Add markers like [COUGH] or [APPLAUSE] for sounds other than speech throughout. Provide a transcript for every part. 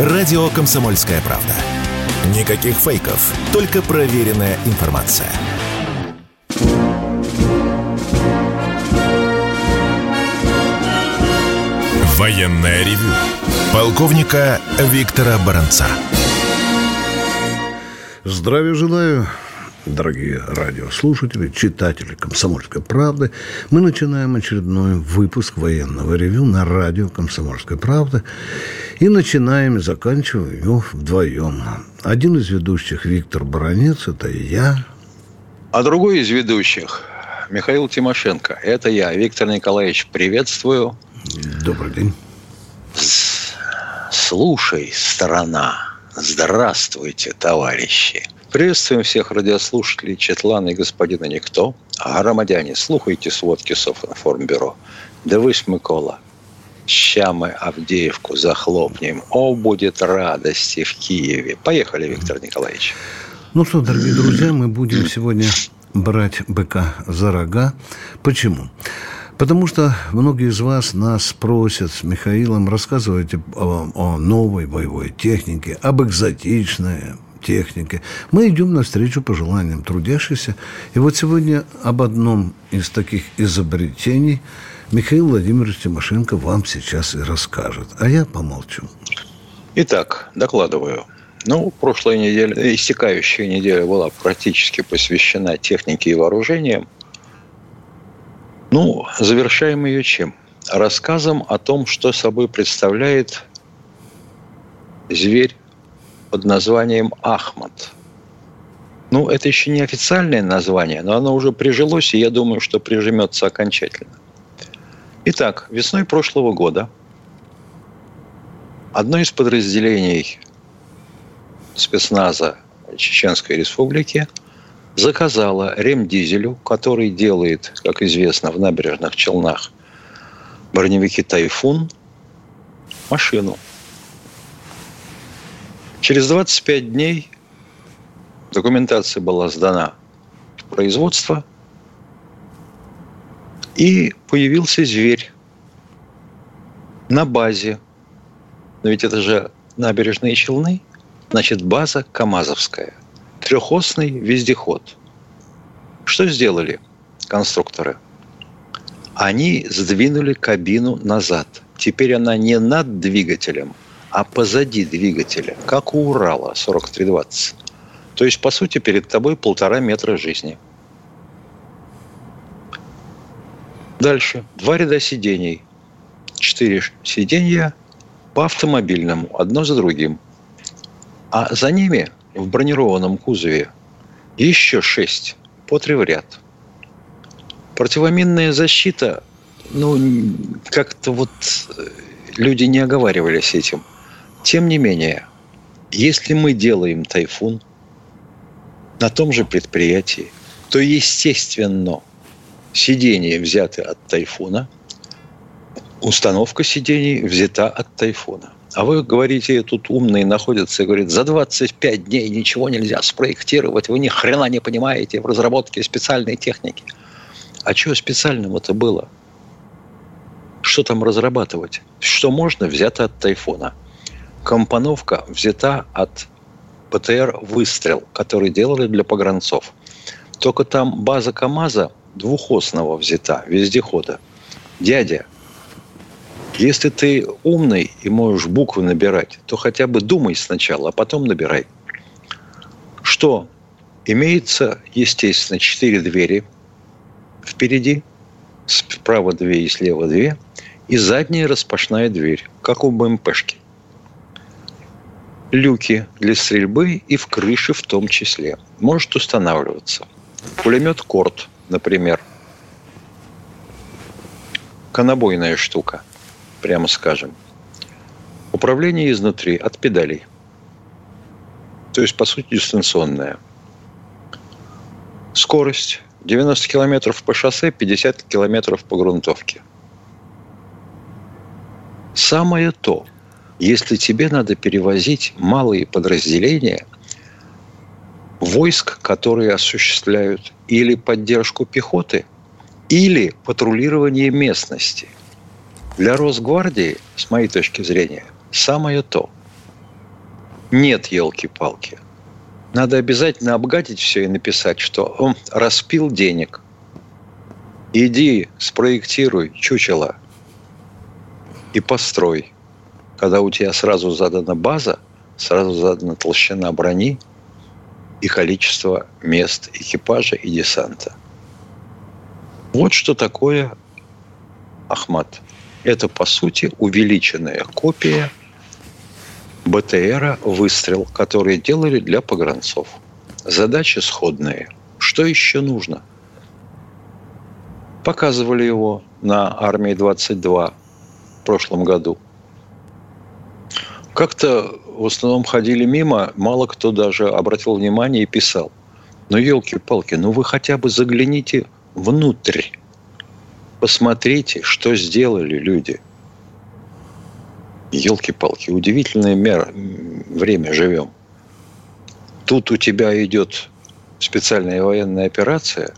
Радио «Комсомольская правда». Никаких фейков, только проверенная информация. Военная ревю. Полковника Виктора Баранца. Здравия желаю, дорогие радиослушатели, читатели «Комсомольской правды». Мы начинаем очередной выпуск военного ревю на радио «Комсомольская правда». И начинаем и заканчиваем его вдвоем. Один из ведущих Виктор Баранец, это я. А другой из ведущих Михаил Тимошенко. Это я, Виктор Николаевич, приветствую. Добрый день. Слушай, страна. Здравствуйте, товарищи. Приветствуем всех радиослушателей Четлана и господина Никто. А громадяне, слухайте сводки Софинформбюро. Дивись, Микола. Ща мы Авдеевку захлопнем. О, будет радости в Киеве. Поехали, Виктор Николаевич. Ну что, дорогие друзья, мы будем сегодня брать быка за рога. Почему? Потому что многие из вас нас просят с Михаилом рассказывать о, о новой боевой технике, об экзотичной технике. Мы идем навстречу пожеланиям трудящихся. И вот сегодня об одном из таких изобретений Михаил Владимирович Тимошенко вам сейчас и расскажет. А я помолчу. Итак, докладываю. Ну, прошлая неделя, истекающая неделя была практически посвящена технике и вооружениям. Ну, завершаем ее чем? Рассказом о том, что собой представляет зверь под названием Ахмат. Ну, это еще не официальное название, но оно уже прижилось, и я думаю, что прижмется окончательно. Итак, весной прошлого года одно из подразделений спецназа Чеченской Республики заказала ремдизелю, который делает, как известно, в набережных Челнах броневики «Тайфун», машину. Через 25 дней документация была сдана в производство, и появился зверь на базе. Но ведь это же набережные Челны, значит, база КАМАЗовская – трехосный вездеход. Что сделали конструкторы? Они сдвинули кабину назад. Теперь она не над двигателем, а позади двигателя, как у Урала 4320. То есть, по сути, перед тобой полтора метра жизни. Дальше. Два ряда сидений. Четыре сиденья по автомобильному, одно за другим. А за ними в бронированном кузове еще шесть по три в ряд. Противоминная защита, ну, как-то вот э, люди не оговаривались этим. Тем не менее, если мы делаем тайфун на том же предприятии, то, естественно, сиденья взяты от тайфуна, установка сидений взята от тайфуна. А вы говорите, тут умные находятся и говорят, за 25 дней ничего нельзя спроектировать, вы ни хрена не понимаете в разработке специальной техники. А что специального-то было? Что там разрабатывать? Что можно, взято от Тайфуна. Компоновка взята от ПТР «Выстрел», который делали для погранцов. Только там база КАМАЗа двухосного взята, вездехода. Дядя, если ты умный и можешь буквы набирать, то хотя бы думай сначала, а потом набирай. Что? Имеется, естественно, четыре двери впереди, справа две и слева две, и задняя распашная дверь, как у БМПшки. Люки для стрельбы и в крыше в том числе. Может устанавливаться. Пулемет Корт, например. Конобойная штука – прямо скажем. Управление изнутри, от педалей. То есть, по сути, дистанционное. Скорость 90 километров по шоссе, 50 километров по грунтовке. Самое то, если тебе надо перевозить малые подразделения войск, которые осуществляют или поддержку пехоты, или патрулирование местности – для Росгвардии, с моей точки зрения, самое то. Нет, елки-палки. Надо обязательно обгадить все и написать, что он распил денег. Иди, спроектируй чучело и построй. Когда у тебя сразу задана база, сразу задана толщина брони и количество мест экипажа и десанта. Вот что такое Ахмат. Это, по сути, увеличенная копия БТРа «Выстрел», которые делали для погранцов. Задачи сходные. Что еще нужно? Показывали его на армии 22 в прошлом году. Как-то в основном ходили мимо, мало кто даже обратил внимание и писал. Ну, елки-палки, ну вы хотя бы загляните внутрь. Посмотрите, что сделали люди. Елки-палки, удивительное мер... время живем. Тут у тебя идет специальная военная операция.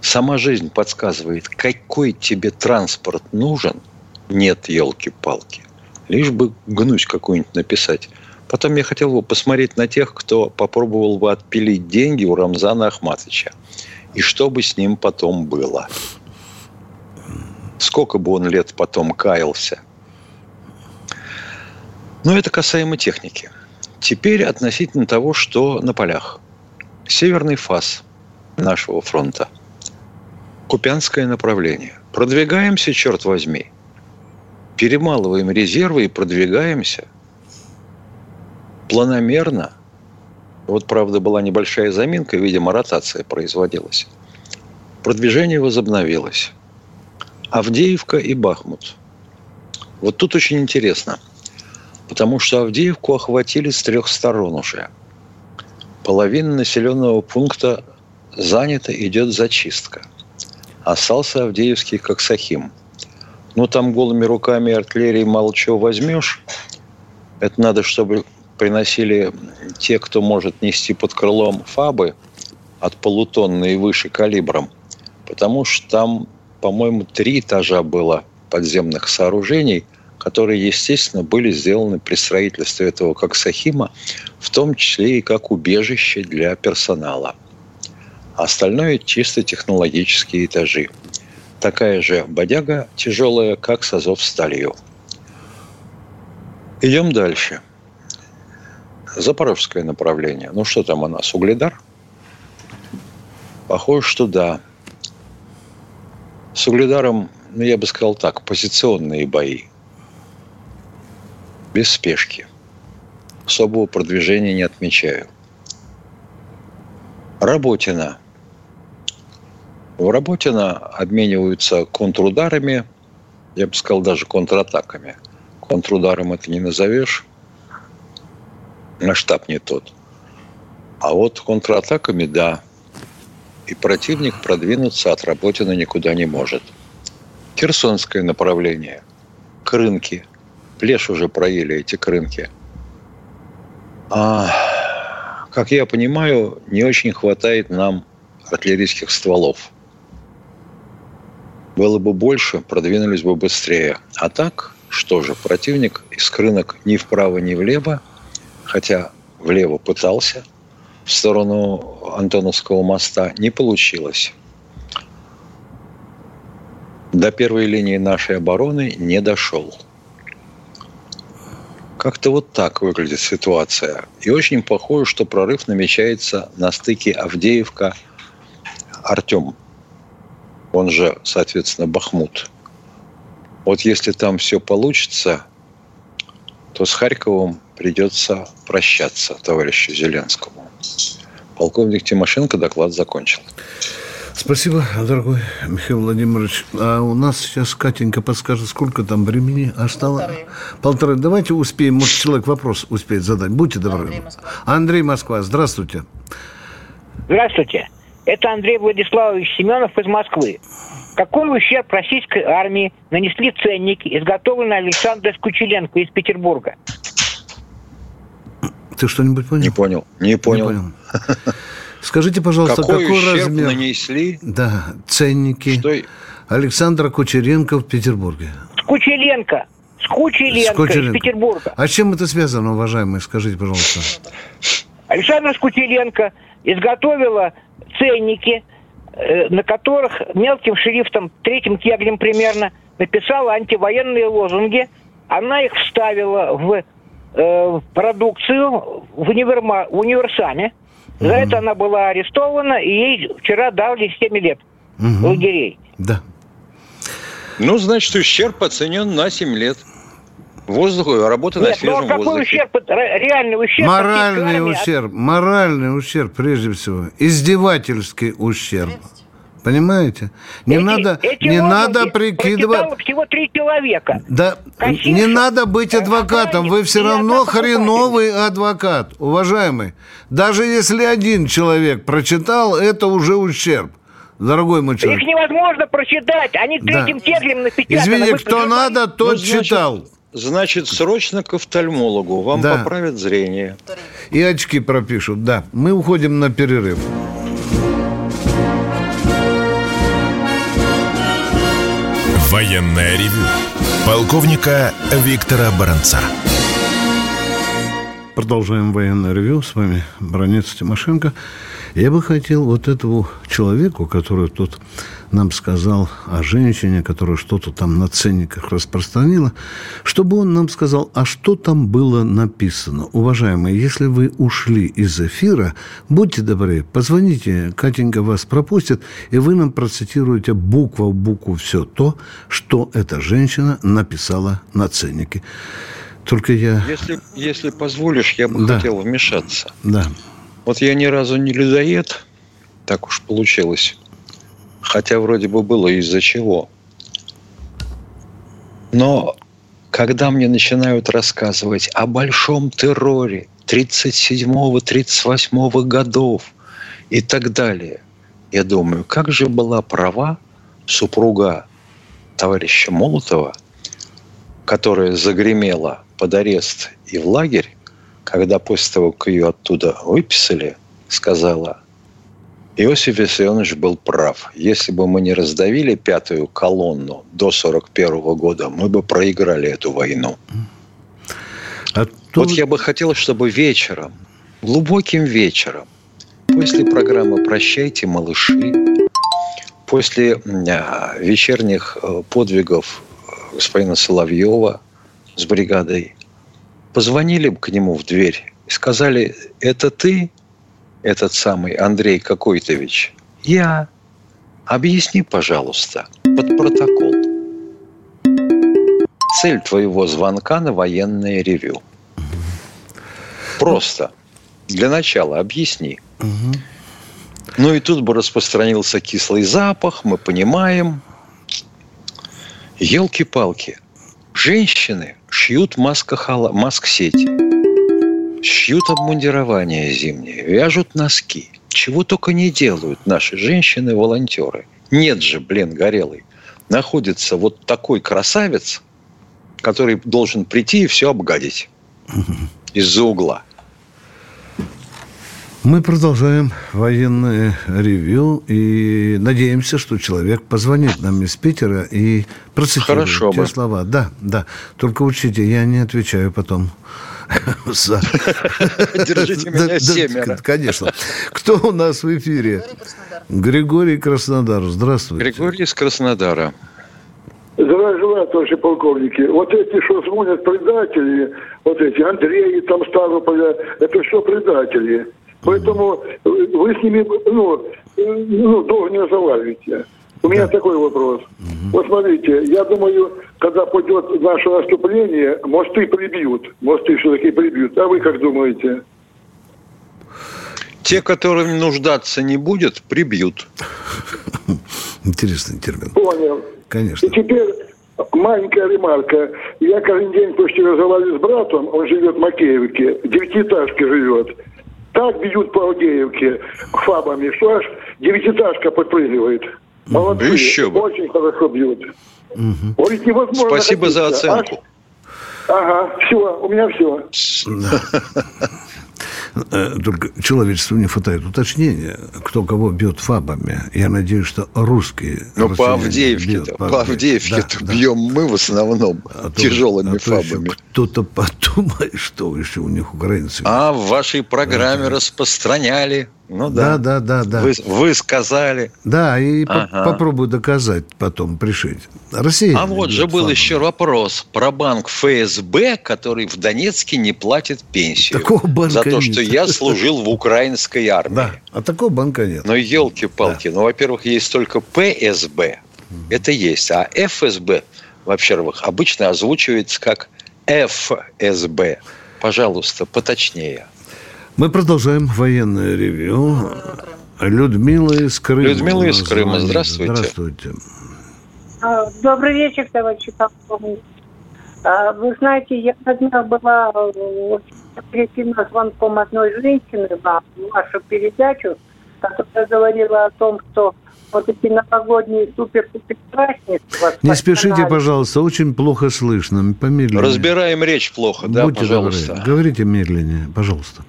Сама жизнь подсказывает, какой тебе транспорт нужен. Нет елки-палки. Лишь бы гнусь какую-нибудь написать. Потом я хотел бы посмотреть на тех, кто попробовал бы отпилить деньги у Рамзана Ахматовича. И что бы с ним потом было. Сколько бы он лет потом каялся. Но это касаемо техники. Теперь относительно того, что на полях. Северный фас нашего фронта. Купянское направление. Продвигаемся, черт возьми. Перемалываем резервы и продвигаемся. Планомерно. Вот, правда, была небольшая заминка, видимо, ротация производилась. Продвижение возобновилось. Авдеевка и Бахмут. Вот тут очень интересно, потому что Авдеевку охватили с трех сторон уже. Половина населенного пункта занята, идет зачистка. Остался Авдеевский как Сахим. Ну, там голыми руками артиллерии мало чего возьмешь. Это надо, чтобы приносили те, кто может нести под крылом фабы от полутонны и выше калибром. Потому что там по-моему, три этажа было подземных сооружений, которые, естественно, были сделаны при строительстве этого как Сахима, в том числе и как убежище для персонала. остальное чисто технологические этажи. Такая же бодяга тяжелая, как с Азов сталью. Идем дальше. Запорожское направление. Ну что там у нас? Угледар? Похоже, что да. С Угледаром, ну, я бы сказал так, позиционные бои. Без спешки. Особого продвижения не отмечаю. Работина. В Работина обмениваются контрударами, я бы сказал, даже контратаками. Контрударом это не назовешь, масштаб не тот. А вот контратаками, да, и противник продвинуться от Работина никуда не может. Херсонское направление. Крынки. Плешь уже проели эти крынки. А, как я понимаю, не очень хватает нам артиллерийских стволов. Было бы больше, продвинулись бы быстрее. А так, что же, противник из крынок ни вправо, ни влево, хотя влево пытался – в сторону Антоновского моста не получилось. До первой линии нашей обороны не дошел. Как-то вот так выглядит ситуация. И очень похоже, что прорыв намечается на стыке Авдеевка-Артем. Он же, соответственно, Бахмут. Вот если там все получится, то с Харьковом придется прощаться товарищу Зеленскому. Полковник Тимошенко доклад закончил. Спасибо, дорогой Михаил Владимирович. А у нас сейчас Катенька подскажет, сколько там времени осталось? Полторы. Полторы. Давайте успеем, может, человек вопрос успеет задать. Будьте добры. Андрей Москва. Андрей Москва, здравствуйте. Здравствуйте. Это Андрей Владиславович Семенов из Москвы. Какой ущерб российской армии нанесли ценники, изготовленные Александром Скучеленко из Петербурга? Ты что-нибудь понял? Не понял. Не понял. Не понял. Скажите, пожалуйста, какой, какой размер? нанесли? Да, ценники. Что? Александра Кучеренко в Петербурге. Кучеренко. Скучеленко, Скучеленко. из Петербурга. А с чем это связано, уважаемые? Скажите, пожалуйста. Александра Скучеленко изготовила ценники, э, на которых мелким шрифтом, третьим кеглем примерно, написала антивоенные лозунги. Она их вставила в э, продукцию в, универма, универсаме. За это она была арестована, и ей вчера дали 7 лет Мгм. лагерей. Да. Ну, значит, ущерб оценен на 7 лет. Воздух, работа на ну а свежем какой воздухе. ущерб, ре- реальный ущерб? Моральный армии от- ущерб, моральный ущерб, прежде всего. Издевательский ущерб. Понимаете? Не Эти- надо, эти не надо прикидывать... всего три человека. Да, Кассирша, не надо быть э, адвокатом, вы все равно хреновый адвокат, уважаемый. Даже если один человек прочитал, это уже ущерб, дорогой мой Их человек. невозможно прочитать. Они Да. третьим теглем напечатаны. Извини, Вы кто надо, тот Ну, значит, читал. Значит, срочно к офтальмологу. Вам Да. поправят зрение. И очки пропишут, да. Мы уходим на перерыв. Военное ревю полковника Виктора Баранца. Продолжаем военное ревю. С вами Бронец Тимошенко. Я бы хотел вот этому человеку, который тут нам сказал о женщине, которая что-то там на ценниках распространила, чтобы он нам сказал, а что там было написано. Уважаемые, если вы ушли из эфира, будьте добры, позвоните, Катенька вас пропустит, и вы нам процитируете буква в букву все то, что эта женщина написала на ценнике. Только я... Если, если позволишь, я бы Да. хотел вмешаться. Да. Вот я ни разу не людоед, так уж получилось. Хотя вроде бы было из-за чего. Но когда мне начинают рассказывать о большом терроре 37-38 годов и так далее, я думаю, как же была права супруга товарища Молотова, которая загремела под арест и в лагерь, когда после того, как ее оттуда выписали, сказала, Иосиф Виссарионович был прав. Если бы мы не раздавили пятую колонну до 41 года, мы бы проиграли эту войну. А Вот тут- я бы хотел, чтобы вечером, глубоким вечером, после программы «Прощайте, малыши», после а, вечерних э, подвигов э, господина Соловьева с бригадой, позвонили бы к нему в дверь и сказали, это ты, этот самый Андрей Какойтович? Я. Объясни, пожалуйста, под протокол. Цель твоего звонка на военное ревю. Просто. Для начала объясни. Ну и тут бы распространился кислый запах, мы понимаем. Елки-палки. Женщины шьют маскохала, маск-сети, шьют обмундирование зимнее, вяжут носки. Чего только не делают наши женщины-волонтеры. Нет же, блин, горелый. Находится вот такой красавец, который должен прийти и все обгадить из-за угла. Мы продолжаем военное ревью и надеемся, что человек позвонит нам из Питера и процитирует Хорошо те бы. слова. Да, да. Только учтите, я не отвечаю потом. [LAUGHS] Держите меня семеро. Конечно. Кто у нас в эфире? Григорий Краснодар. Здравствуйте. Григорий из Краснодара. Здравия желаю, товарищи полковники. Вот эти, что звонят предатели, вот эти Андреи там Ставрополя, это все предатели. Поэтому вы с ними, ну, ну долго не разговариваете. У меня такой вопрос. Вот смотрите, я думаю, когда пойдет наше наступление, мосты прибьют. Мосты все-таки прибьют. А вы как думаете? Те, которым нуждаться не будет, прибьют. Интересный термин. Понял. Конечно. И теперь маленькая ремарка. Я каждый день почти разговариваю с братом, он живет в Макеевке, в девятиэтажке живет. Так бьют по Авдеевке фабами, что аж девятиэтажка подпрыгивает. Молодцы, Еще бы. очень хорошо бьют. Говорит, невозможно Спасибо за оценку. Аж- Ага, все, у меня все. Э, только человечеству не хватает уточнения, кто кого бьет фабами. Я надеюсь, что русские... Ну, по Авдеевке, по, по Авдеевке да, [LAUGHS] да. бьем мы в основном а тяжелыми а фабами. Кто-то [LAUGHS] подумает, что еще у них украинцы. А в вашей программе да. распространяли ну да. Да, да, да, да. Вы, вы сказали. Да, и ага. по попробую доказать потом, пришить. Россия. А вот же был флагом. еще вопрос про банк ФСБ, который в Донецке не платит пенсию. Такого банка За то, нет. что я служил в украинской армии. Да, а такого банка нет. Ну, елки-палки. Да. Ну, во-первых, есть только ПСБ. Это есть. А ФСБ, во-первых, обычно озвучивается как ФСБ. Пожалуйста, поточнее. Мы продолжаем военное ревью. Людмила из Крыма. Людмила из Крыма, здравствуйте. Здравствуйте. А, добрый вечер, товарищи полковник. А, вы знаете, я на днях была э, звонком одной женщины вам, вашу передачу, которая говорила о том, что вот эти новогодние супер-пупер празднества... Не спешите, пожалуйста, очень плохо слышно, помедленнее. Разбираем речь плохо, да, Будьте пожалуйста. Добры. Говорите медленнее, пожалуйста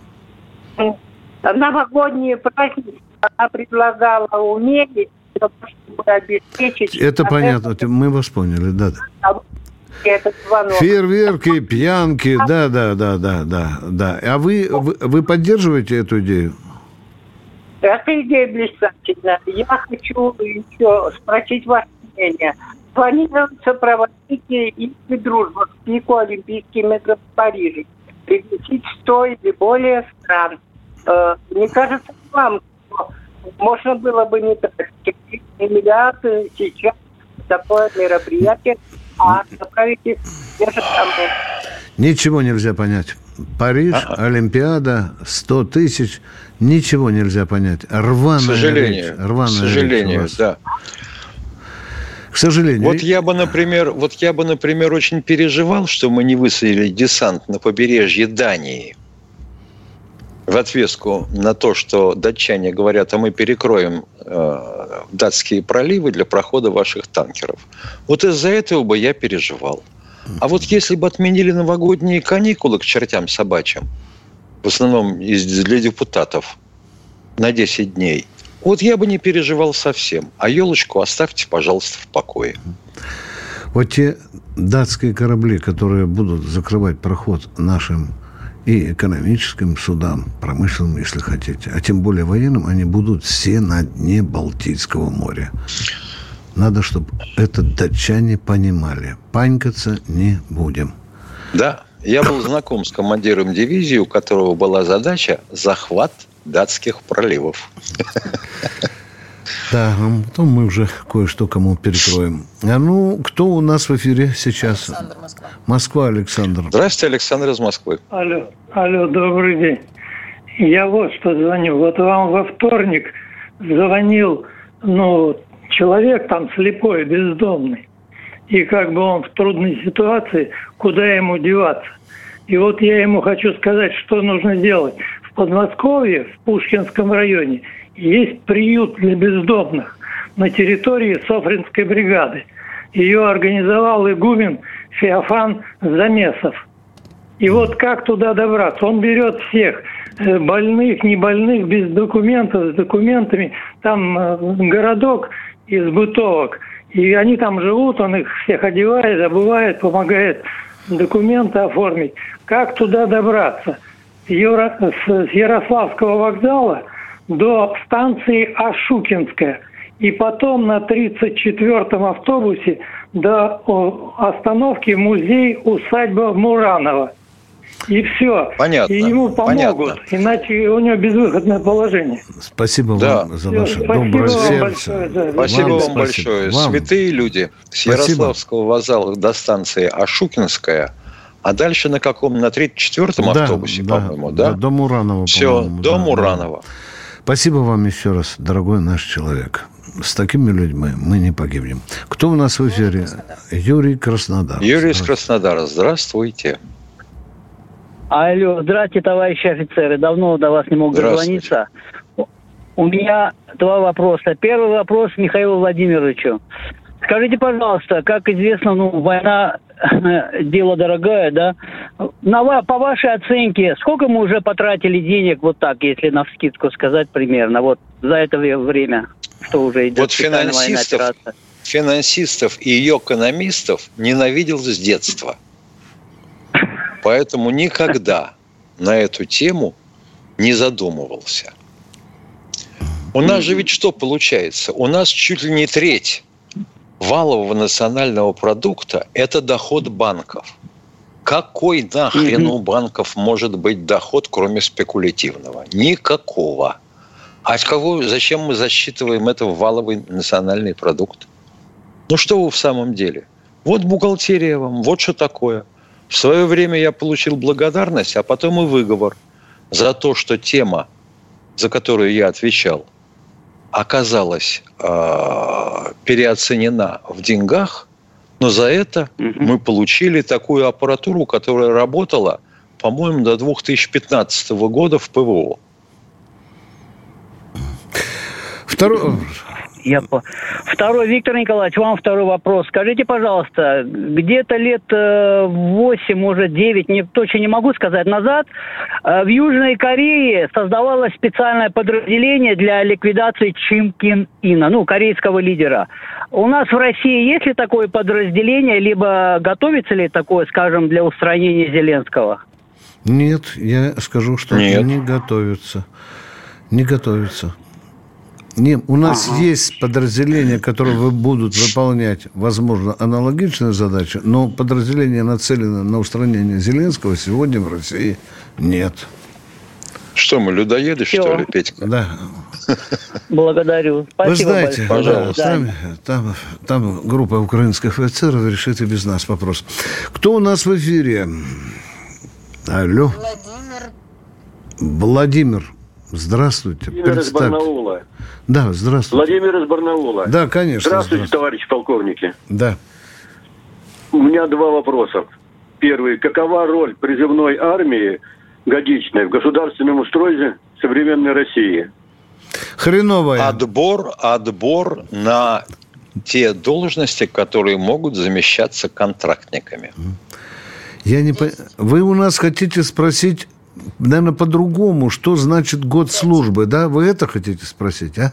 новогодние праздники она предлагала умерить, чтобы обеспечить... Это понятно, это... мы вас поняли, да. да. Фейерверки, пьянки, да, да, да, да, да, да. А вы, вы, вы поддерживаете эту идею? Эта идея блистательная. Я хочу еще спросить ваше мнение. Планируется проводить и дружбу с пику Олимпийскими игры в Париже. Пригласить 100 или более стран. Э, мне кажется, вам можно было бы не тратить миллиарды сейчас такое мероприятие, а направить их же самые. Ничего нельзя понять. Париж, А-а. Олимпиада, 100 тысяч, ничего нельзя понять. Рваная К сожалению, речь. Рваная к сожалению, речь да. Сожалению. Вот я бы, например, вот я бы, например, очень переживал, что мы не высадили десант на побережье Дании – в ответку на то, что датчане говорят, а мы перекроем э, датские проливы для прохода ваших танкеров. Вот из-за этого бы я переживал. А вот если бы отменили новогодние каникулы к чертям собачьим, в основном для депутатов, на 10 дней, вот я бы не переживал совсем. А елочку оставьте, пожалуйста, в покое. Вот те датские корабли, которые будут закрывать проход нашим и экономическим судам, промышленным, если хотите, а тем более военным, они будут все на дне Балтийского моря. Надо, чтобы это датчане понимали. Панькаться не будем. Да, я был знаком с командиром дивизии, у которого была задача захват датских проливов. Да, а потом мы уже кое-что кому перекроем. А ну, кто у нас в эфире сейчас? Александр, Москва. Москва, Александр. Здравствуйте, Александр из Москвы. Алло, алло, добрый день. Я вот что звоню. Вот вам во вторник звонил, ну, человек там слепой, бездомный. И как бы он в трудной ситуации, куда ему деваться? И вот я ему хочу сказать, что нужно делать. Подмосковье, в Пушкинском районе – есть приют для бездомных на территории Софринской бригады. Ее организовал игумен Феофан Замесов. И вот как туда добраться? Он берет всех, э, больных, не больных, без документов, с документами. Там э, городок из бытовок. И они там живут, он их всех одевает, обувает, помогает документы оформить. Как туда добраться? С Ярославского вокзала – до станции Ашукинская. И потом на 34-м автобусе до остановки музей усадьба Муранова. И все. Понятно. И ему помогут, Понятно. иначе у него безвыходное положение. Спасибо да. вам за ваше спасибо доброе сердце. Большое, да. Спасибо вам, вам большое. Вам. Святые люди. С спасибо. Ярославского вокзала до станции Ашукинская – а дальше на каком? На 34-м да, автобусе, да, по-моему, да? да? До Муранова. Все, до да, Муранова. Да. Спасибо вам еще раз, дорогой наш человек. С такими людьми мы не погибнем. Кто у нас в эфире? Юрий Краснодар. Юрий из Краснодара. Здравствуйте. Алло, здравствуйте, товарищи офицеры. Давно до вас не мог дозвониться. У меня два вопроса. Первый вопрос Михаилу Владимировичу. Скажите, пожалуйста, как известно, ну, война [CLEARS THROAT] дело дорогое, да. На, по вашей оценке, сколько мы уже потратили денег, вот так, если на вскидку сказать примерно, вот за это время, что уже идет вот финансистов, финансистов и ее экономистов ненавидел с детства. Поэтому никогда [LAUGHS] на эту тему не задумывался. У нас же ведь что получается? У нас чуть ли не треть валового национального продукта – это доход банков. Какой нахрен у банков может быть доход, кроме спекулятивного? Никакого. А кого, зачем мы засчитываем это в валовый национальный продукт? Ну что вы в самом деле? Вот бухгалтерия вам, вот что такое. В свое время я получил благодарность, а потом и выговор за то, что тема, за которую я отвечал – оказалась э, переоценена в деньгах, но за это угу. мы получили такую аппаратуру, которая работала, по-моему, до 2015 года в ПВО. Второй, я по... Второй, Виктор Николаевич, вам второй вопрос. Скажите, пожалуйста, где-то лет 8, э, может 9, не, точно не могу сказать, назад э, в Южной Корее создавалось специальное подразделение для ликвидации Чим Кин Ина, ну, корейского лидера. У нас в России есть ли такое подразделение, либо готовится ли такое, скажем, для устранения Зеленского? Нет, я скажу, что Нет. не готовится. Не готовится. Не, у нас ага. есть подразделения, которые будут выполнять, возможно, аналогичные задачи, но подразделения нацелены на устранение Зеленского сегодня в России нет. Что мы, людоеды, Все. что ли, Петька? Да. Благодарю. Спасибо Вы знаете, большое. пожалуйста. Там, там, там группа украинских офицеров решит и без нас вопрос. Кто у нас в эфире? Алло. Владимир. Владимир. Здравствуйте. Владимир из Барнаула. Да, здравствуйте. Владимир из Барнаула. Да, конечно. Здравствуйте, здравствуйте. товарищ полковники. Да. У меня два вопроса. Первый. Какова роль призывной армии годичной в государственном устройстве современной России? Хреновая. Отбор, отбор на те должности, которые могут замещаться контрактниками. Я не по... Вы у нас хотите спросить наверное, по-другому, что значит год службы, да? Вы это хотите спросить, а?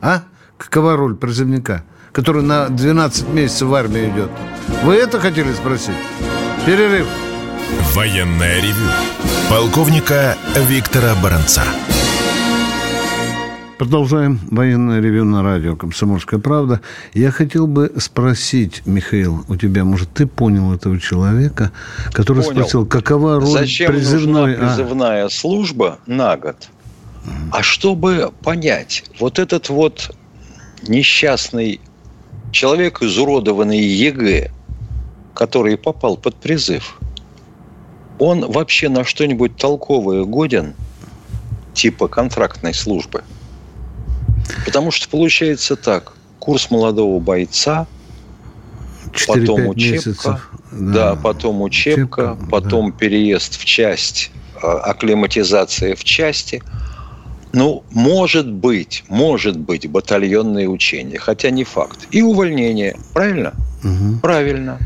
А? Какова роль призывника, который на 12 месяцев в армии идет? Вы это хотели спросить? Перерыв. Военная ревю. Полковника Виктора Баранца. Продолжаем военное ревю на радио «Комсомольская правда». Я хотел бы спросить, Михаил, у тебя, может, ты понял этого человека, который понял. спросил, какова роль Зачем призывной... нужна призывная а? служба на год? А чтобы понять, вот этот вот несчастный человек, изуродованный ЕГЭ, который попал под призыв, он вообще на что-нибудь толковое годен, типа контрактной службы – Потому что получается так. Курс молодого бойца, потом учебка, месяцев, да. да, потом учебка, учебка потом да. переезд в часть, а, акклиматизация в части. Ну, может быть, может быть батальонные учения, хотя не факт. И увольнение, правильно? Угу. Правильно.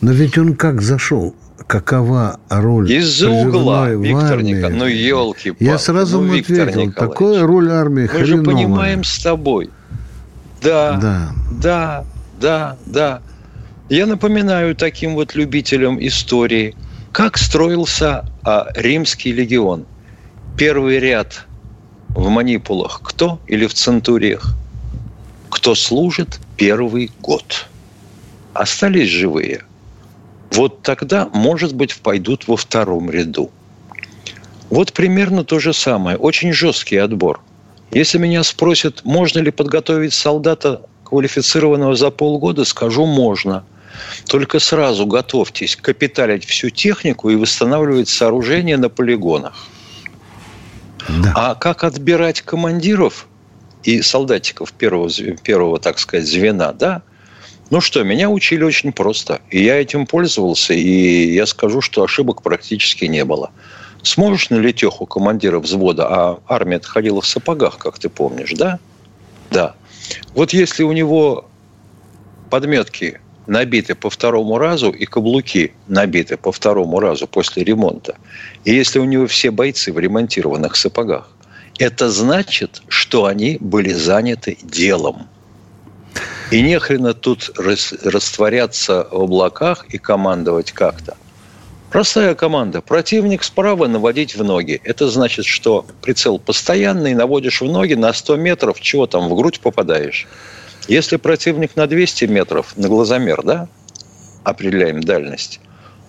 Но ведь он как зашел? Какова роль Из-за угла, Виктор Николаевич, ну елки Я сразу ну, Виктор ответил, Николаевич, такая роль армии Мы хреновая. же понимаем с тобой. Да, да, да, да, да. Я напоминаю таким вот любителям истории, как строился а, римский легион. Первый ряд в манипулах кто или в центуриях? Кто служит первый год. Остались живые – вот тогда, может быть, пойдут во втором ряду. Вот примерно то же самое. Очень жесткий отбор. Если меня спросят, можно ли подготовить солдата квалифицированного за полгода, скажу можно. Только сразу готовьтесь капиталить всю технику и восстанавливать сооружения на полигонах. Да. А как отбирать командиров и солдатиков первого, первого, так сказать, звена, да, ну что, меня учили очень просто. И я этим пользовался, и я скажу, что ошибок практически не было. Сможешь на летеху командира взвода, а армия отходила в сапогах, как ты помнишь, да? Да. Вот если у него подметки набиты по второму разу и каблуки набиты по второму разу после ремонта, и если у него все бойцы в ремонтированных сапогах, это значит, что они были заняты делом. И не хрена тут растворяться в облаках и командовать как-то. Простая команда. Противник справа наводить в ноги. Это значит, что прицел постоянный, наводишь в ноги на 100 метров, чего там, в грудь попадаешь. Если противник на 200 метров, на глазомер, да, определяем дальность,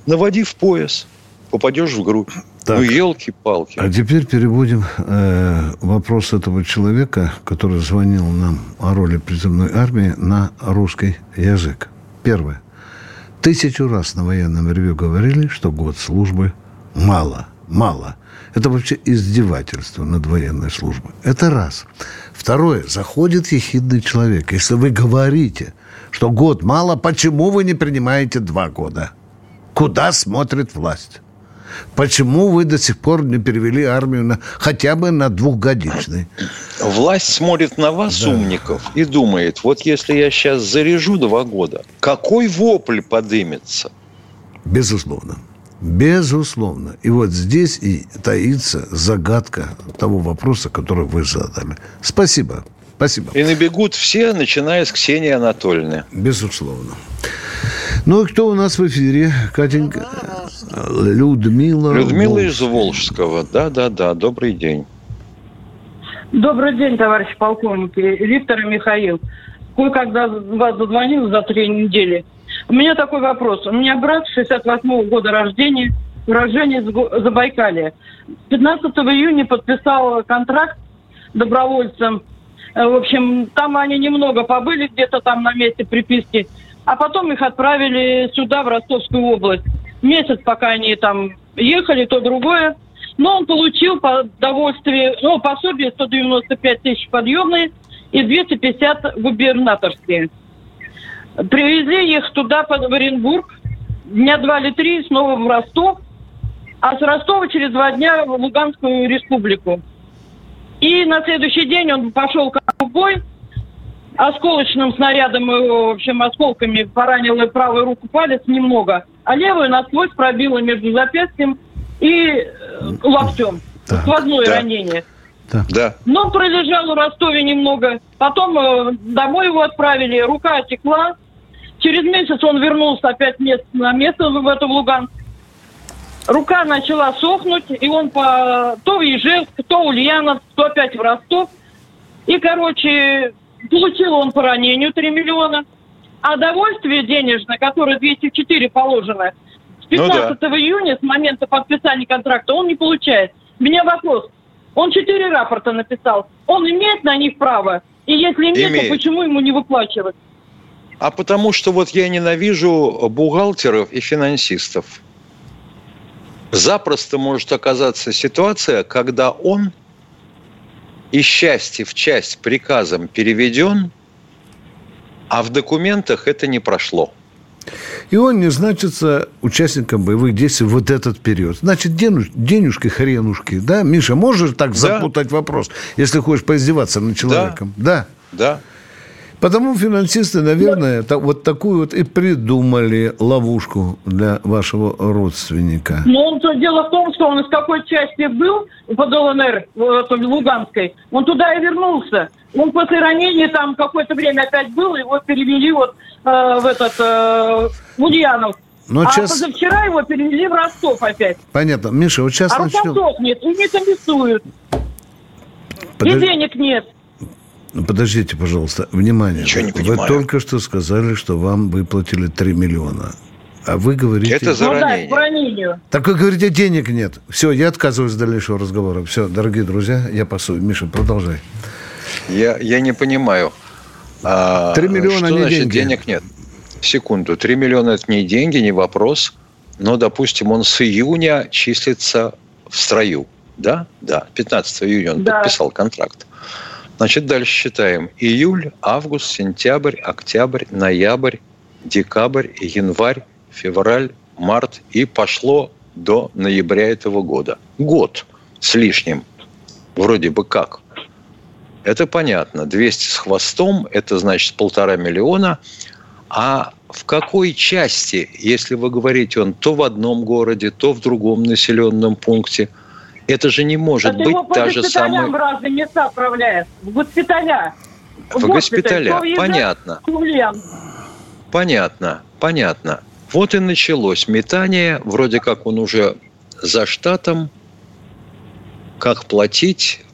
наводи в пояс, попадешь в грудь. Так, ну, елки-палки. А теперь переводим э, вопрос этого человека, который звонил нам о роли призывной армии, на русский язык. Первое. Тысячу раз на военном ревю говорили, что год службы мало, мало. Это вообще издевательство над военной службой. Это раз. Второе. Заходит ехидный человек. Если вы говорите, что год мало, почему вы не принимаете два года? Куда смотрит власть? Почему вы до сих пор не перевели армию на, хотя бы на двухгодичный? Власть смотрит на вас, да. умников, и думает, вот если я сейчас заряжу два года, какой вопль подымется? Безусловно. Безусловно. И вот здесь и таится загадка того вопроса, который вы задали. Спасибо. Спасибо. И набегут все, начиная с Ксении Анатольевны. Безусловно. Ну и кто у нас в эфире? Катенька? Людмила. Людмила Волжская. из Волжского. Да, да, да. Добрый день. Добрый день, товарищ полковники. Виктор и Михаил. Кое-когда вас зазвонил за три недели. У меня такой вопрос. У меня брат 68-го года рождения, уроженец Забайкалья. 15 июня подписал контракт добровольцем. Э, в общем, там они немного побыли где-то там на месте приписки. А потом их отправили сюда, в Ростовскую область. Месяц, пока они там ехали, то другое. Но он получил по довольствию, ну, пособие 195 тысяч подъемные и 250 губернаторские. Привезли их туда, под Оренбург, дня два или три, снова в Ростов, а с Ростова через два дня в Луганскую республику. И на следующий день он пошел в бой, осколочным снарядом, в общем, осколками поранил и правую руку палец немного, а левую насквозь пробила между запястьем и э, локтем. Да. Сквозное да. ранение. Да. да. Но пролежал в Ростове немного. Потом э, домой его отправили, рука отекла. Через месяц он вернулся опять на место в это в Луганск. Рука начала сохнуть, и он по то в Ижевск, то в Ульяновск, то опять в Ростов. И, короче, Получил он по ранению 3 миллиона. А довольствие денежное, которое 204 положено, с 15 ну, да. июня, с момента подписания контракта, он не получает. У меня вопрос. Он четыре рапорта написал. Он имеет на них право? И если имеет, имеет. то почему ему не выплачивать? А потому что вот я ненавижу бухгалтеров и финансистов. Запросто может оказаться ситуация, когда он из части в часть приказом переведен, а в документах это не прошло. И он не значится участником боевых действий вот этот период. Значит, денежки, хренушки, да? Миша, можешь так да. запутать вопрос, если хочешь поиздеваться над человеком? Да. Да. да. Потому финансисты, наверное, та, вот такую вот и придумали ловушку для вашего родственника. Ну, он, дело в том, что он из какой части был под ЛНР, в, в Луганской, он туда и вернулся. Он после ранения там какое-то время опять был, его перевели вот э, в этот э, в Ульянов. Но а сейчас... позавчера его перевели в Ростов опять. Понятно. Миша, вот сейчас а начнем... А нет, и не комиссуют. Подож... И денег нет. Ну, подождите, пожалуйста, внимание. Ничего не понимаю. Вы только что сказали, что вам выплатили 3 миллиона. А вы говорите... Это за ну, ранение. Да, ранению. Так вы говорите, денег нет. Все, я отказываюсь от дальнейшего разговора. Все, дорогие друзья, я пасую. Миша, продолжай. Я, я не понимаю. 3 а, миллиона что не значит деньги? денег нет? Секунду. 3 миллиона – это не деньги, не вопрос. Но, допустим, он с июня числится в строю. Да? Да. 15 июня он да. подписал контракт. Значит, дальше считаем. Июль, август, сентябрь, октябрь, ноябрь, декабрь, январь, февраль, март. И пошло до ноября этого года. Год с лишним. Вроде бы как. Это понятно. 200 с хвостом – это значит полтора миллиона. А в какой части, если вы говорите, он то в одном городе, то в другом населенном пункте, это же не может Это быть та же госпиталям в самая... разные места отправляет. В госпиталя. В госпиталя, в понятно. то в Ульян. Понятно, понятно. Вот и началось метание, вроде как он уже за штатом, как платить.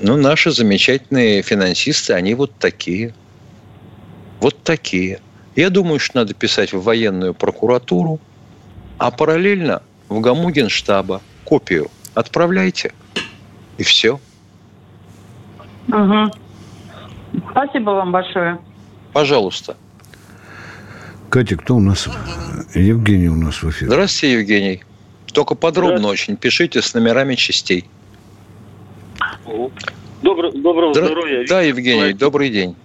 Ну, наши замечательные финансисты, они вот такие. Вот такие. Я думаю, что надо писать в военную прокуратуру, а параллельно в ГАМУ Генштаба копию отправляйте. И все. Угу. Спасибо вам большое. Пожалуйста. Катя, кто у нас? Евгений у нас в эфире. Здравствуйте, Евгений. Только подробно очень пишите с номерами частей. Добро, доброго Здра- здоровья. Да, Евгений, Николаевич. добрый день.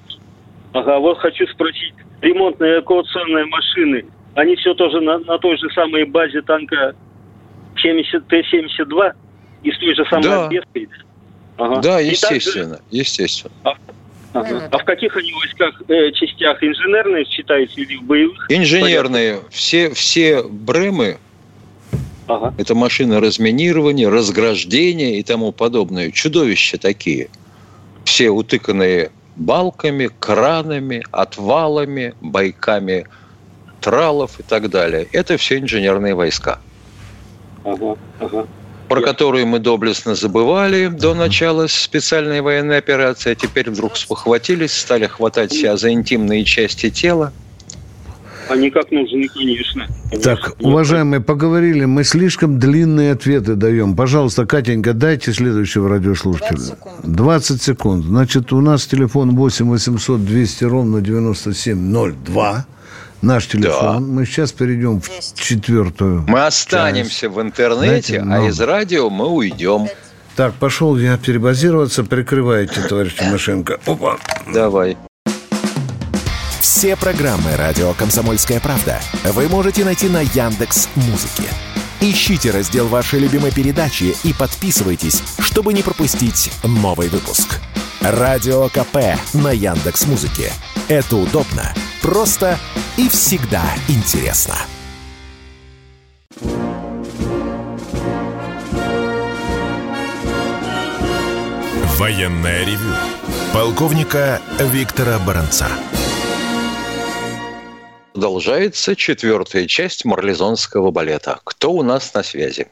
Ага, вот хочу спросить. Ремонтные эвакуационные машины, они все тоже на, на той же самой базе танка 70 Т-72 и с той же самой Да. отбеской? Ага. Да, И также- естественно, естественно. ага. А в каких они войсках, э, частях инженерные считаются или в боевых? Инженерные, все, все бремы, Ага. это машины разминирования, разграждения и тому подобное, чудовища такие. Все утыканные балками, кранами, отвалами, бойками тралов и так далее. Это все инженерные войска, Ага, ага. Про которые мы доблестно забывали до начала специальной военной операции, а теперь вдруг спохватились, стали хватать себя за интимные части тела. Они как нужны, конечно. Так, уважаемые, поговорили. Мы слишком длинные ответы даем. Пожалуйста, Катенька, дайте следующего радиослушателя. 20 секунд. Значит, у нас телефон 8 800 200 ровно 9702. Наш телефон. Мы сейчас перейдем в четвертую. Мы останемся в интернете, Знаете, а но- из радио мы уйдем. Так, пошел я перебазироваться. Прикрывайте, товарищ Тимошенко. Опа. Давай. Все программы радио Комсомольская правда вы можете найти на Яндекс Музыке. Ищите раздел вашей любимой передачи и подписывайтесь, чтобы не пропустить новый выпуск. Радио КП на Яндекс Музыке. Это удобно, просто и всегда интересно. Военное ревю полковника Виктора Баранца. Продолжается четвертая часть марлезонского балета. Кто у нас на связи?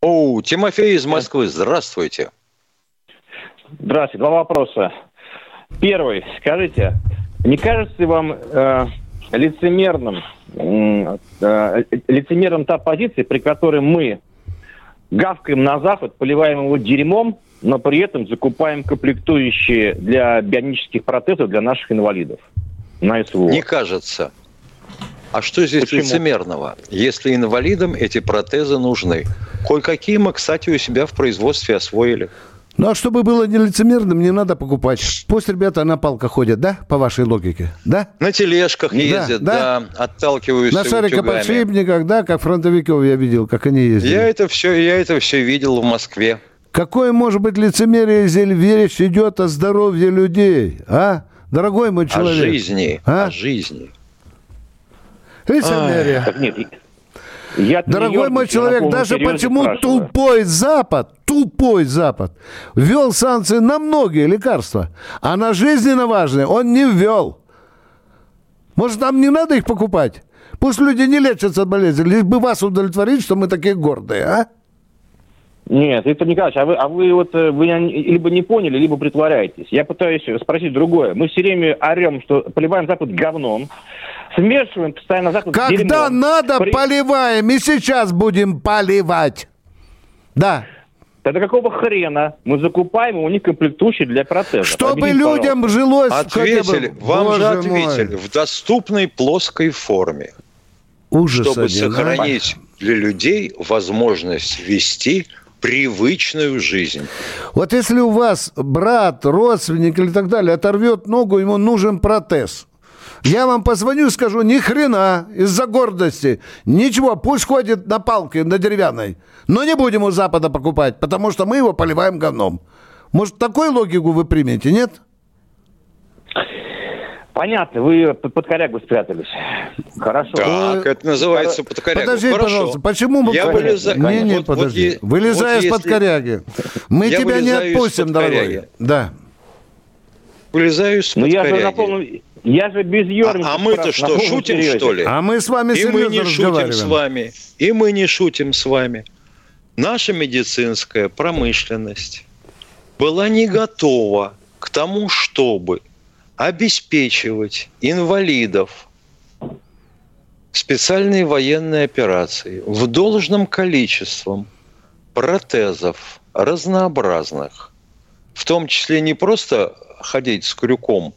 О, Тимофей из Москвы, здравствуйте. Здравствуйте. Два вопроса. Первый. Скажите, не кажется ли вам э, лицемерным, э, лицемерным та позиция, при которой мы гавкаем на Запад, поливаем его дерьмом, но при этом закупаем комплектующие для бионических протезов для наших инвалидов на СВО? Не кажется. А что здесь Почему? лицемерного? Если инвалидам эти протезы нужны. Кое-какие мы, кстати, у себя в производстве освоили. Ну, а чтобы было не лицемерным, не надо покупать. Пусть ребята на палках ходят, да? По вашей логике, да? На тележках ездят, да. да, отталкиваются На шарикоподшипниках, да, как фронтовиков я видел, как они ездили. Я это все, я это все видел в Москве. Какое может быть лицемерие, если речь идет о здоровье людей, а? Дорогой мой человек. О жизни, А? о жизни. Лицемерие. Так нет, я Дорогой мой человек, даже почему тупой Запад, тупой Запад ввел санкции на многие лекарства, а на жизненно важные он не ввел. Может, нам не надо их покупать? Пусть люди не лечатся от болезни, лишь бы вас удовлетворить, что мы такие гордые, а? Нет, Виктор Николаевич, а вы, а вы вот э, вы не- либо не поняли, либо притворяетесь. Я пытаюсь спросить другое. Мы все время орем, что поливаем Запад говном, смешиваем постоянно Запад Когда дерьмом. надо, При- поливаем, и сейчас будем поливать. Да. Тогда какого хрена мы закупаем у них комплектующие для протезов? Чтобы Объясните, людям жилось... Ответили, бы- вам же Боже мой. ответили, в доступной плоской форме, Ужас чтобы один, а? сохранить для людей возможность вести привычную жизнь. Вот если у вас брат, родственник или так далее оторвет ногу, ему нужен протез. Я вам позвоню и скажу, ни хрена, из-за гордости. Ничего, пусть ходит на палке, на деревянной. Но не будем у Запада покупать, потому что мы его поливаем говном. Может, такую логику вы примете, нет? Понятно, вы под корягу спрятались. Хорошо. Так, это называется под корягу. Подожди, Хорошо. пожалуйста, почему мы... Я под- вылезаю- Не, не, вот- подожди. вот Вылезай вот из-под если- коряги. Мы Я тебя не отпустим, из-под дорогой. коряги. Да. Вылезаю из Ну под я же на коряги. полном... Я же без ерничества. А, а мы-то что, шутим, что ли? А мы с вами И мы не шутим с вами. И мы не шутим с вами. Наша медицинская промышленность была не готова к тому, чтобы обеспечивать инвалидов специальной военной операции в должном количестве протезов разнообразных, в том числе не просто ходить с крюком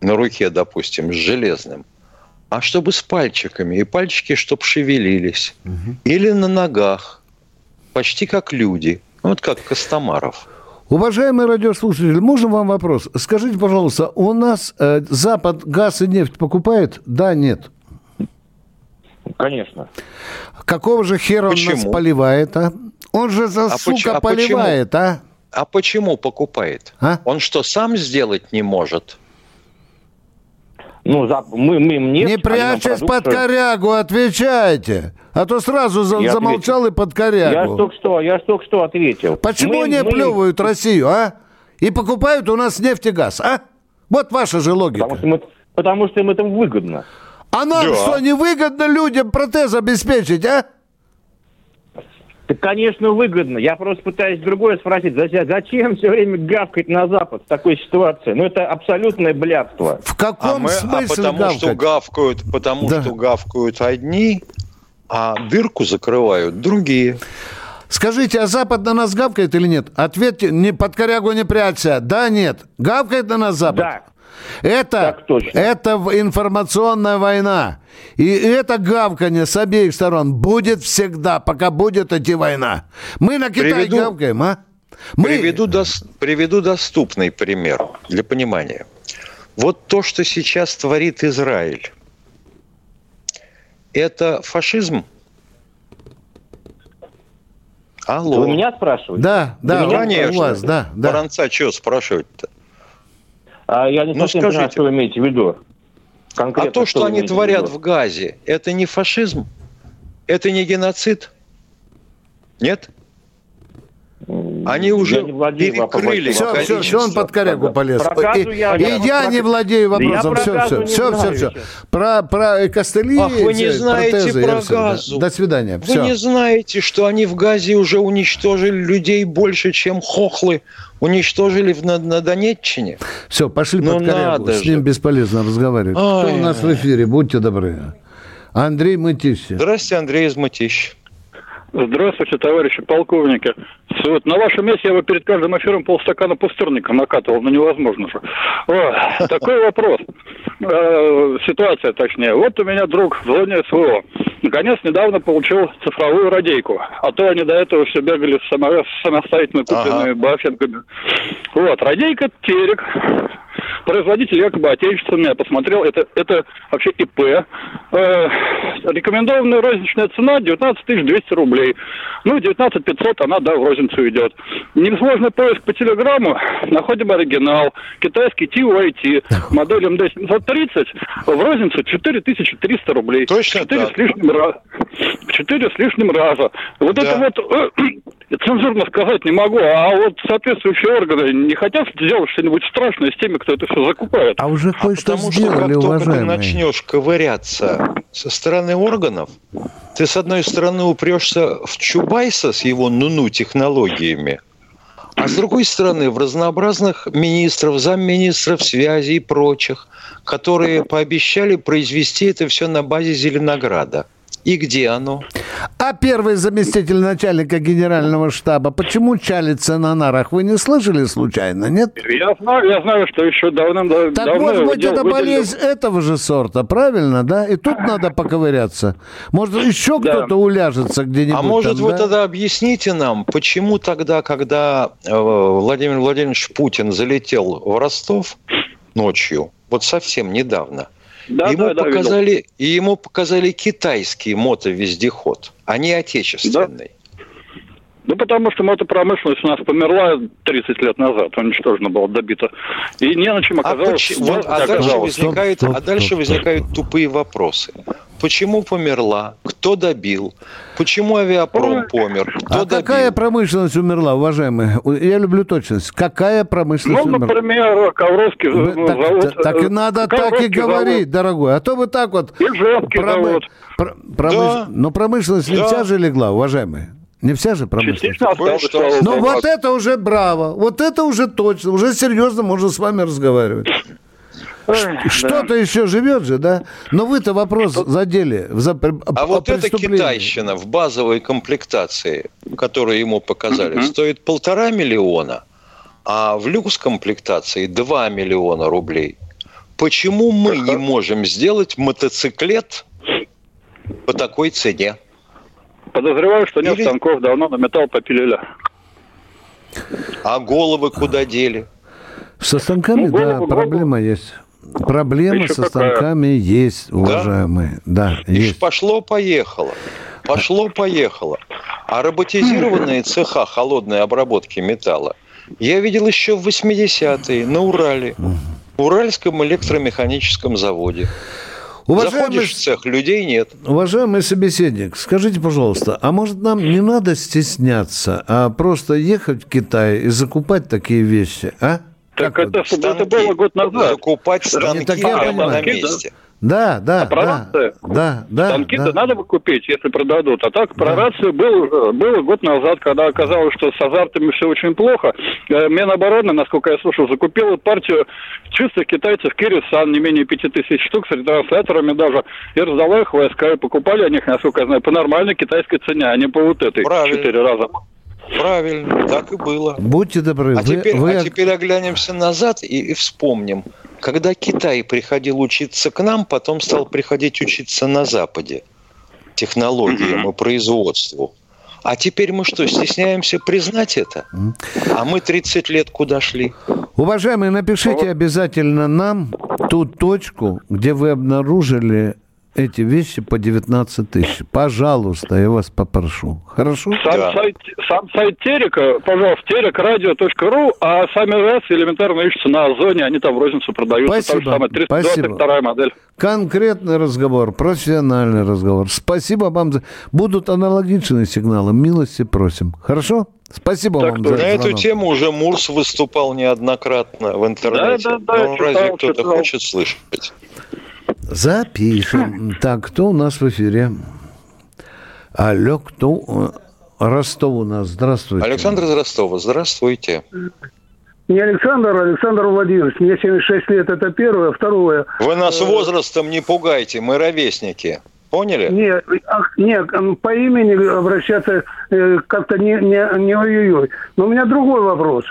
на руке, допустим, с железным, а чтобы с пальчиками, и пальчики, чтобы шевелились. Или на ногах, почти как люди. Вот как Костомаров. Уважаемый радиослушатель, можно вам вопрос? Скажите, пожалуйста, у нас э, Запад газ и нефть покупает? Да, нет. Конечно. Какого же хера он нас Почему? поливает, а? Он же, за, А сука, поч- а поливает, а? А почему покупает? А? Он что, сам сделать не может? Ну, за... мы, мы им нефть, Не прячьтесь под корягу, отвечайте. А то сразу за- Я замолчал и под Я корягу. только что, я только что ответил. Почему Мы- не мы- плевают Россию, а? И покупают у нас нефть и газ, а? Вот ваша же логика. Потому что, мы, потому что им это выгодно. А нам Да. что, невыгодно людям протез обеспечить, а? Так, конечно, выгодно. Я просто пытаюсь другое спросить. Зачем, зачем все время гавкать на Запад в такой ситуации? Ну, это абсолютное блядство. В А, каком мы, а смысле потому что гавкать? гавкают, потому Да. что гавкают одни, а дырку закрывают другие. Скажите, а Запад на нас гавкает или нет? Ответьте, не под корягу не прячься. Да, нет. Гавкает на нас Запад? Да. Это, это информационная война. И это гавканье с обеих сторон будет всегда, пока будет идти война. Мы на Китай Приведу- гавкаем, а? Мы... Приведу, дос- приведу доступный пример для понимания. Вот то, что сейчас творит Израиль, это фашизм? Алло. Вы меня спрашиваете? Да, да, меня у- Конечно. у вас, да, да. Баранца что спрашивать-то? А я не Ну, совсем понимаю, скажите. что вы имеете в виду. Конкретно, А то, что вы они в творят виду? в Газе, это не фашизм? Это не геноцид? Нет? Они уже Я не владею перекрыли. Все, все, все, он под корягу полез. И, я- и я- я не владею Да я вопросом. про Все, газу все, не все, все, знаю все. Про, про костыли, Ах, вы не знаете протезы, про да. газу. До свидания. Вы Все. не знаете, что они в Газе уже уничтожили людей больше, чем хохлы уничтожили в, на, на Донеччине? Все, пошли Ну, под корягу. С ним же. бесполезно разговаривать. Кто Ай. у нас в эфире? Будьте добры. Андрей Мытищи. Здравствуйте, Андрей из Мытищ. Здравствуйте, товарищи полковники. Вот, на вашем месте я бы перед каждым эфиром полстакана пустырника накатывал, но невозможно же. О, [LAUGHS] такой вопрос. Э, ситуация, точнее. Вот у меня друг в зоне СВО. Наконец, недавно получил цифровую радейку. А то они до этого все бегали с, само- с самостоятельно купленными Ага. баффингами. Вот, радейка Терек. Производитель якобы отечественный. Я посмотрел, это, это вообще ИП. Э, рекомендованная розничная цена 19 200 рублей. Ну, 19 500 она, да, в розницу идет. Несложный поиск по телеграмму. Находим оригинал. Китайский TYT. Модель MD730. В розницу 4300 рублей. Точно Четыре так. с лишним раза. Четыре с лишним раза. Вот Да. это вот э, [COUGHS] цензурно сказать не могу, а вот соответствующие органы не хотят сделать что-нибудь страшное с теми, кто это все закупает. А уже кое-что Потому что сделали, как только ты уважаемые. начнешь ковыряться со стороны органов, ты с одной стороны упрешься в Чубайса с его ну-ну технологиями, а с другой стороны в разнообразных министров, замминистров связи и прочих, которые пообещали произвести это все на базе Зеленограда. И где оно? А первый заместитель начальника генерального штаба почему чалится на нарах? Вы не слышали случайно, нет? Я знаю, я знаю, что еще давным-давно... Так может быть, это болезнь этого же сорта, правильно, да? И тут надо поковыряться. Может, еще Да. кто-то уляжется где-нибудь А может, там, вы да? тогда объясните нам, почему тогда, когда э, Владимир Владимирович Путин залетел в Ростов ночью, вот совсем недавно, Да, ему, да, да, показали, и ему показали китайский мотовездеход, а не отечественный. Да потому что мотопромышленность у нас померла 30 лет назад, уничтожена была, добита. И не на чем А, оказалось. вот, а дальше, возникает, а дальше возникают тупые вопросы. Почему померла? Кто добил? Почему авиапром помер? Кто А добил? какая промышленность умерла, уважаемые? Я люблю точность. Какая промышленность Ну, умерла? например, Ковровский Вы- так, завод. так- так и э, надо так и Ковровский говорить, дорогой. А то вы так вот... Ижевский завод. пр- промыш- Да. Но промышленность Да. вся же легла, уважаемые. Не вся же промышленность. Ну богу. вот это уже браво. Вот это уже точно. Уже серьезно можно с вами разговаривать. Что-то еще живет же, да? Но вы-то вопрос задели. За, А вот эта китайщина в базовой комплектации, которую ему показали, стоит полтора миллиона, а в люкс-комплектации 2 миллиона рублей. Почему мы не можем сделать мотоциклет по такой цене? Подозреваю, что нет станков давно на металл попилили. А головы куда дели? Со станками, Ну, да, голову- проблема есть. Проблема Еще со какая? станками есть, уважаемые. Да, И есть. пошло-поехало. Пошло-поехало. А роботизированные цеха холодной обработки металла я видел еще в 80-е на Урале. Уральском электромеханическом заводе. Уважаемый- Заходишь в цех, людей нет. Уважаемый собеседник, скажите, пожалуйста, а может нам не надо стесняться, а просто ехать в Китай и закупать такие вещи, а? Так это, это было год назад. Закупать станки так я прямо на месте. Да, да, А про да, рации? да, да, Станки-то да. надо бы купить, если продадут. А так про рацию было, было год назад, когда оказалось, что с азартами все очень плохо. Э, Минобороны, насколько я слышал, закупила партию чистых китайцев Кирисан, не менее пяти тысяч штук, с ретрансляторами даже, и раздала их войска, и покупали они их, насколько я знаю, по нормальной китайской цене, а не по вот этой Правильно. четыре раза. Правильно, так и было. Будьте добры, А вы, теперь, вы- а теперь оглянемся назад и, и вспомним. Когда Китай приходил учиться к нам, потом стал приходить учиться на Западе технологиям и производству. А теперь мы что, стесняемся признать это? А мы 30 лет куда шли? Уважаемые, напишите обязательно нам ту точку, где вы обнаружили эти вещи по 19 тысяч. Пожалуйста, я вас попрошу. Хорошо? Сам, сайт, сам сайт Терека, пожалуйста, телекрадио.ру, а сами рации элементарно ищутся на Озоне, они там в розницу продаются. Спасибо, Та же самая 322 модель. Конкретный разговор, профессиональный разговор. Спасибо вам. За... Будут аналогичные сигналы. Милости просим. Хорошо? Спасибо вам за На эту тему уже Мурс выступал неоднократно в интернете. Да, да, да, Ну, читал, разве кто-то читал. хочет слышать? Запишем. [LAUGHS] Так, кто у нас в эфире? Алло, кто? Ростов у нас. Здравствуйте. Александр из Ростова, здравствуйте. Не Александр, а Александр Владимирович. Мне 76 лет, это первое. Второе. Вы нас Э, возрастом не пугайте, мы ровесники. Поняли? Нет, ах, нет, м, по имени обращаться э, как-то не, не, не ой-ой-ой. Но у меня другой вопрос.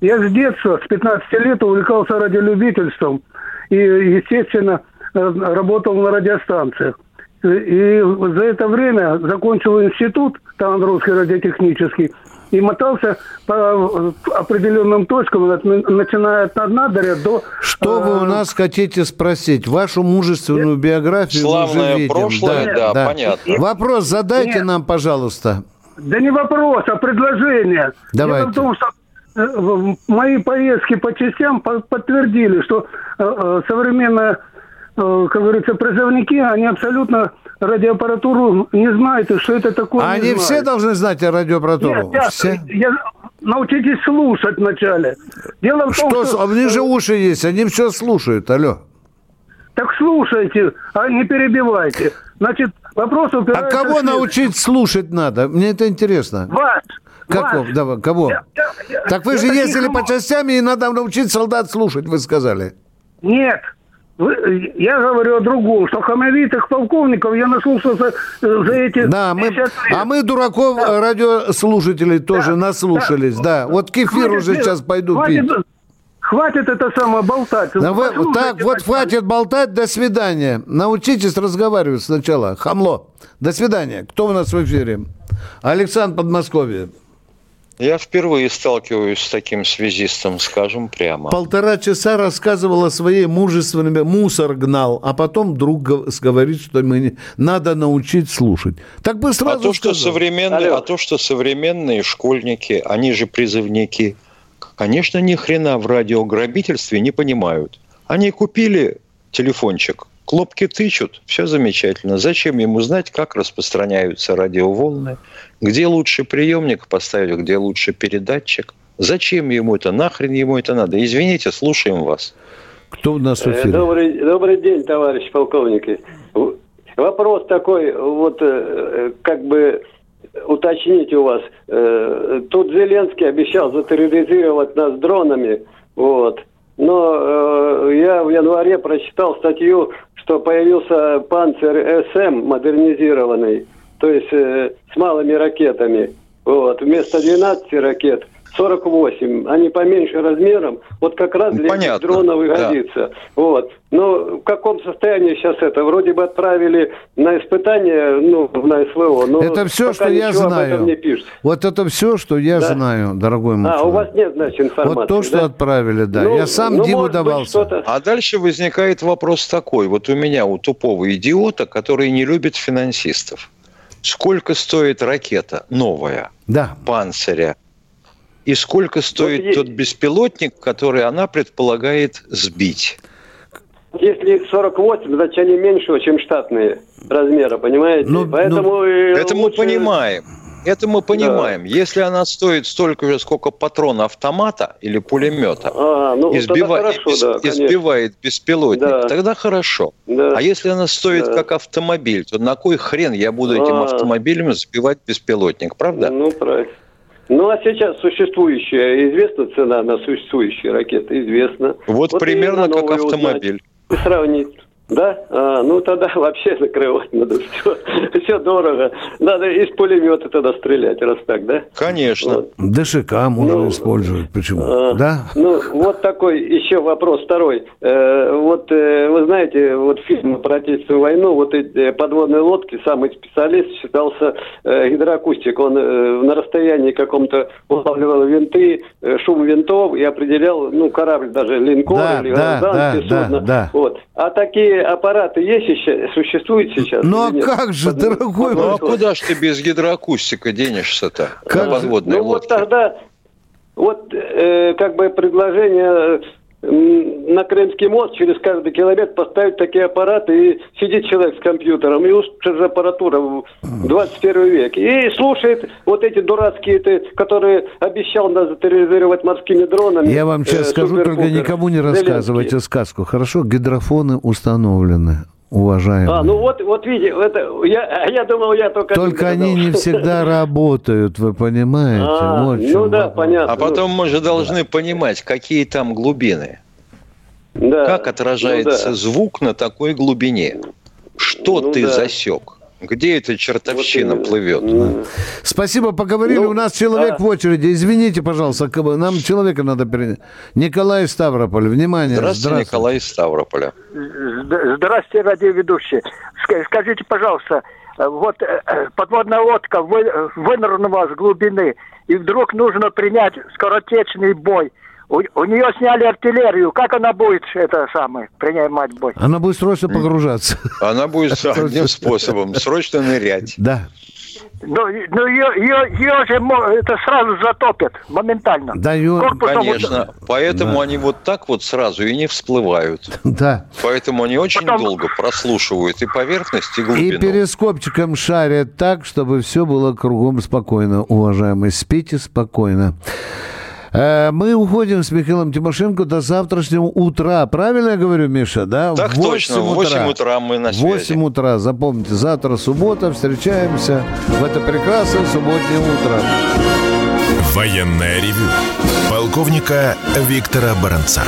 Я с детства, с 15 лет увлекался радиолюбительством и, естественно, э, работал на радиостанциях. И за это время закончил институт Таганрогский радиотехнический и мотался по э, определенным точкам, от- начиная от Наддаря до... Что вы у нас хотите спросить? Вашу мужественную биографию мы Славное уже видим. прошлое, да, понятно. Вопрос задайте Нет. нам, пожалуйста. Да не вопрос, а предложение. Давайте. Дело в том, что э, мои поездки по частям по- подтвердили, что э, э, современные, э, как говорится, призывники, они абсолютно радиоаппаратуру не знают, и что это такое. Они знают. все должны знать о радиоаппаратуру? Нет, я- все? я- научитесь слушать вначале. Дело в том, Что, что... у них же уши есть, они все слушают, алло. Так слушайте, а не перебивайте. Значит, вопрос А упирается... кого в следующее. научить слушать надо? Мне это интересно. Вас! Какого? вас. Давай, кого? Я- я- Так вы я же ездили по частям, и надо научить солдат слушать, вы сказали. Нет. Вы- я говорю о другом, что хамовитых полковников я наслушался э, за эти Да, мы, 50 лет. а мы дураков э, радиослушателей тоже наслушались, да. Вот кефир Хватит, уже э, сейчас пойду хватит, пить. Хватит это самое болтать. Да вы- так, вот хватит болтать, до свидания. Научитесь разговаривать сначала. Хамло. До свидания. Кто у нас в эфире? Александр Подмосковье. Я впервые сталкиваюсь с таким связистом, скажем прямо. Полтора часа рассказывал о своей мужественной, мусор гнал, а потом друг говорит, что мы надо научить слушать. Так бы сразу а то, что современные, а то, что современные школьники, они же призывники, конечно, ни хрена в радиограбительстве не понимают. Они купили телефончик, Клопки тычут, все замечательно. Зачем ему знать, как распространяются радиоволны, где лучше приемник поставить, где лучше передатчик? Зачем ему это? Нахрен ему это надо? Извините, слушаем вас. Кто у нас в эфире? Добрый, добрый день, товарищ полковники. Вопрос такой, вот э, как бы уточнить у вас. Э, тут Зеленский обещал затерроризировать нас дронами, вот. Но э, я в январе прочитал статью, что появился панцирь СМ модернизированный, то есть э, с малыми ракетами. Вот. Вместо 12 ракет 48. Они поменьше размером. Вот как раз для Понятно. дронов и годится. Да. Вот. Но в каком состоянии сейчас это? Вроде бы отправили на испытание, ну, на СВО. Но это все, что я знаю. Не пишет. Вот это все, что я да? знаю, дорогой мой. А, у вас нет, значит, информации. Вот то, что да? отправили, да. Ну, я сам ну, Диму давался. а дальше возникает вопрос такой. Вот у меня, у тупого идиота, который не любит финансистов. Сколько стоит ракета новая? Да. Панциря и сколько стоит вот тот беспилотник, который она предполагает сбить? Если их 48, значит они меньше, чем штатные размеры, понимаете? Ну, Поэтому ну, это лучше... мы понимаем. Это мы понимаем. Да. Если она стоит столько же, сколько патрон автомата или пулемета, а, ну, избивает, хорошо, да, избивает беспилотник, да. тогда хорошо. Да. А если она стоит да. как автомобиль, то на кой хрен я буду а. этим автомобилем сбивать беспилотник, правда? Ну, правильно. Ну, а сейчас существующая, известна цена на существующие ракеты? Известно. Вот, вот примерно как автомобиль. Узнать, сравнить. Да? А, ну тогда [LAUGHS] вообще закрывать надо все. [LAUGHS] Все дорого. Надо из пулемета тогда стрелять, раз так, да? Конечно. Вот. ДШК можно ну, использовать. Почему? А, да? Ну, вот такой еще вопрос второй. Э, вот э, вы знаете, вот фильм про Отечественную войну, вот эти подводные лодки, самый специалист считался э, гидроакустик. Он э, на расстоянии каком-то улавливал винты, э, шум винтов и определял, ну, корабль даже линкор да, или да, да, судно. Да, да. Вот. А такие аппараты есть еще, существуют сейчас? Ну а как же, Под... дорогой? Ну а куда ж ты без гидроакустика денешься-то как на подводной Ну вот тогда, вот э, как бы предложение на Крымский мост через каждый километр поставить такие аппараты, и сидит человек с компьютером, и уже аппаратура в 21 век, и слушает вот эти дурацкие, которые обещал нас терроризировать морскими дронами. Я вам сейчас э, скажу, только никому не рассказывайте Зеленский. сказку, хорошо? Гидрофоны установлены уважаемые. А, ну вот, вот видите, это, я, я думал, я только... Только они не всегда [LAUGHS] работают, вы понимаете? А, вот ну да, понятно. А потом мы же должны понимать, какие там глубины. Да. Как отражается ну, да. звук на такой глубине? Что ну, ты да. засек? Где эта чертовщина вот плывет? Да. Спасибо, поговорили. Ну, У нас человек а... в очереди. Извините, пожалуйста, нам человека надо перенять. Николай Ставрополь, внимание. Здравствуйте, Здравствуйте. Николай Ставрополя. Здравствуйте, радиоведущий. Скажите, пожалуйста, вот э, э, подводная лодка вынырнула с глубины, и вдруг нужно принять скоротечный бой. У, у нее сняли артиллерию. Как она будет это самое принимать бой? Она будет срочно погружаться. Она будет [LAUGHS] одним способом [LAUGHS] срочно нырять. Да. Ну, ну ее, ее, ее же это сразу затопят моментально. Да, ее... Конечно. Вот... Поэтому да. они вот так вот сразу и не всплывают. [LAUGHS] Да. Поэтому они очень Потом... долго прослушивают и поверхность, и глубину. И перископчиком шарят так, чтобы все было кругом спокойно, уважаемые. Спите спокойно. Э, мы уходим с Михаилом Тимошенко до завтрашнего утра. Правильно я говорю, Миша, да? Так в точно, в 8 утра мы на связи. 8 утра, запомните, завтра суббота, встречаемся в это прекрасное субботнее утро. Военная ревю. Полковника Виктора Баранца.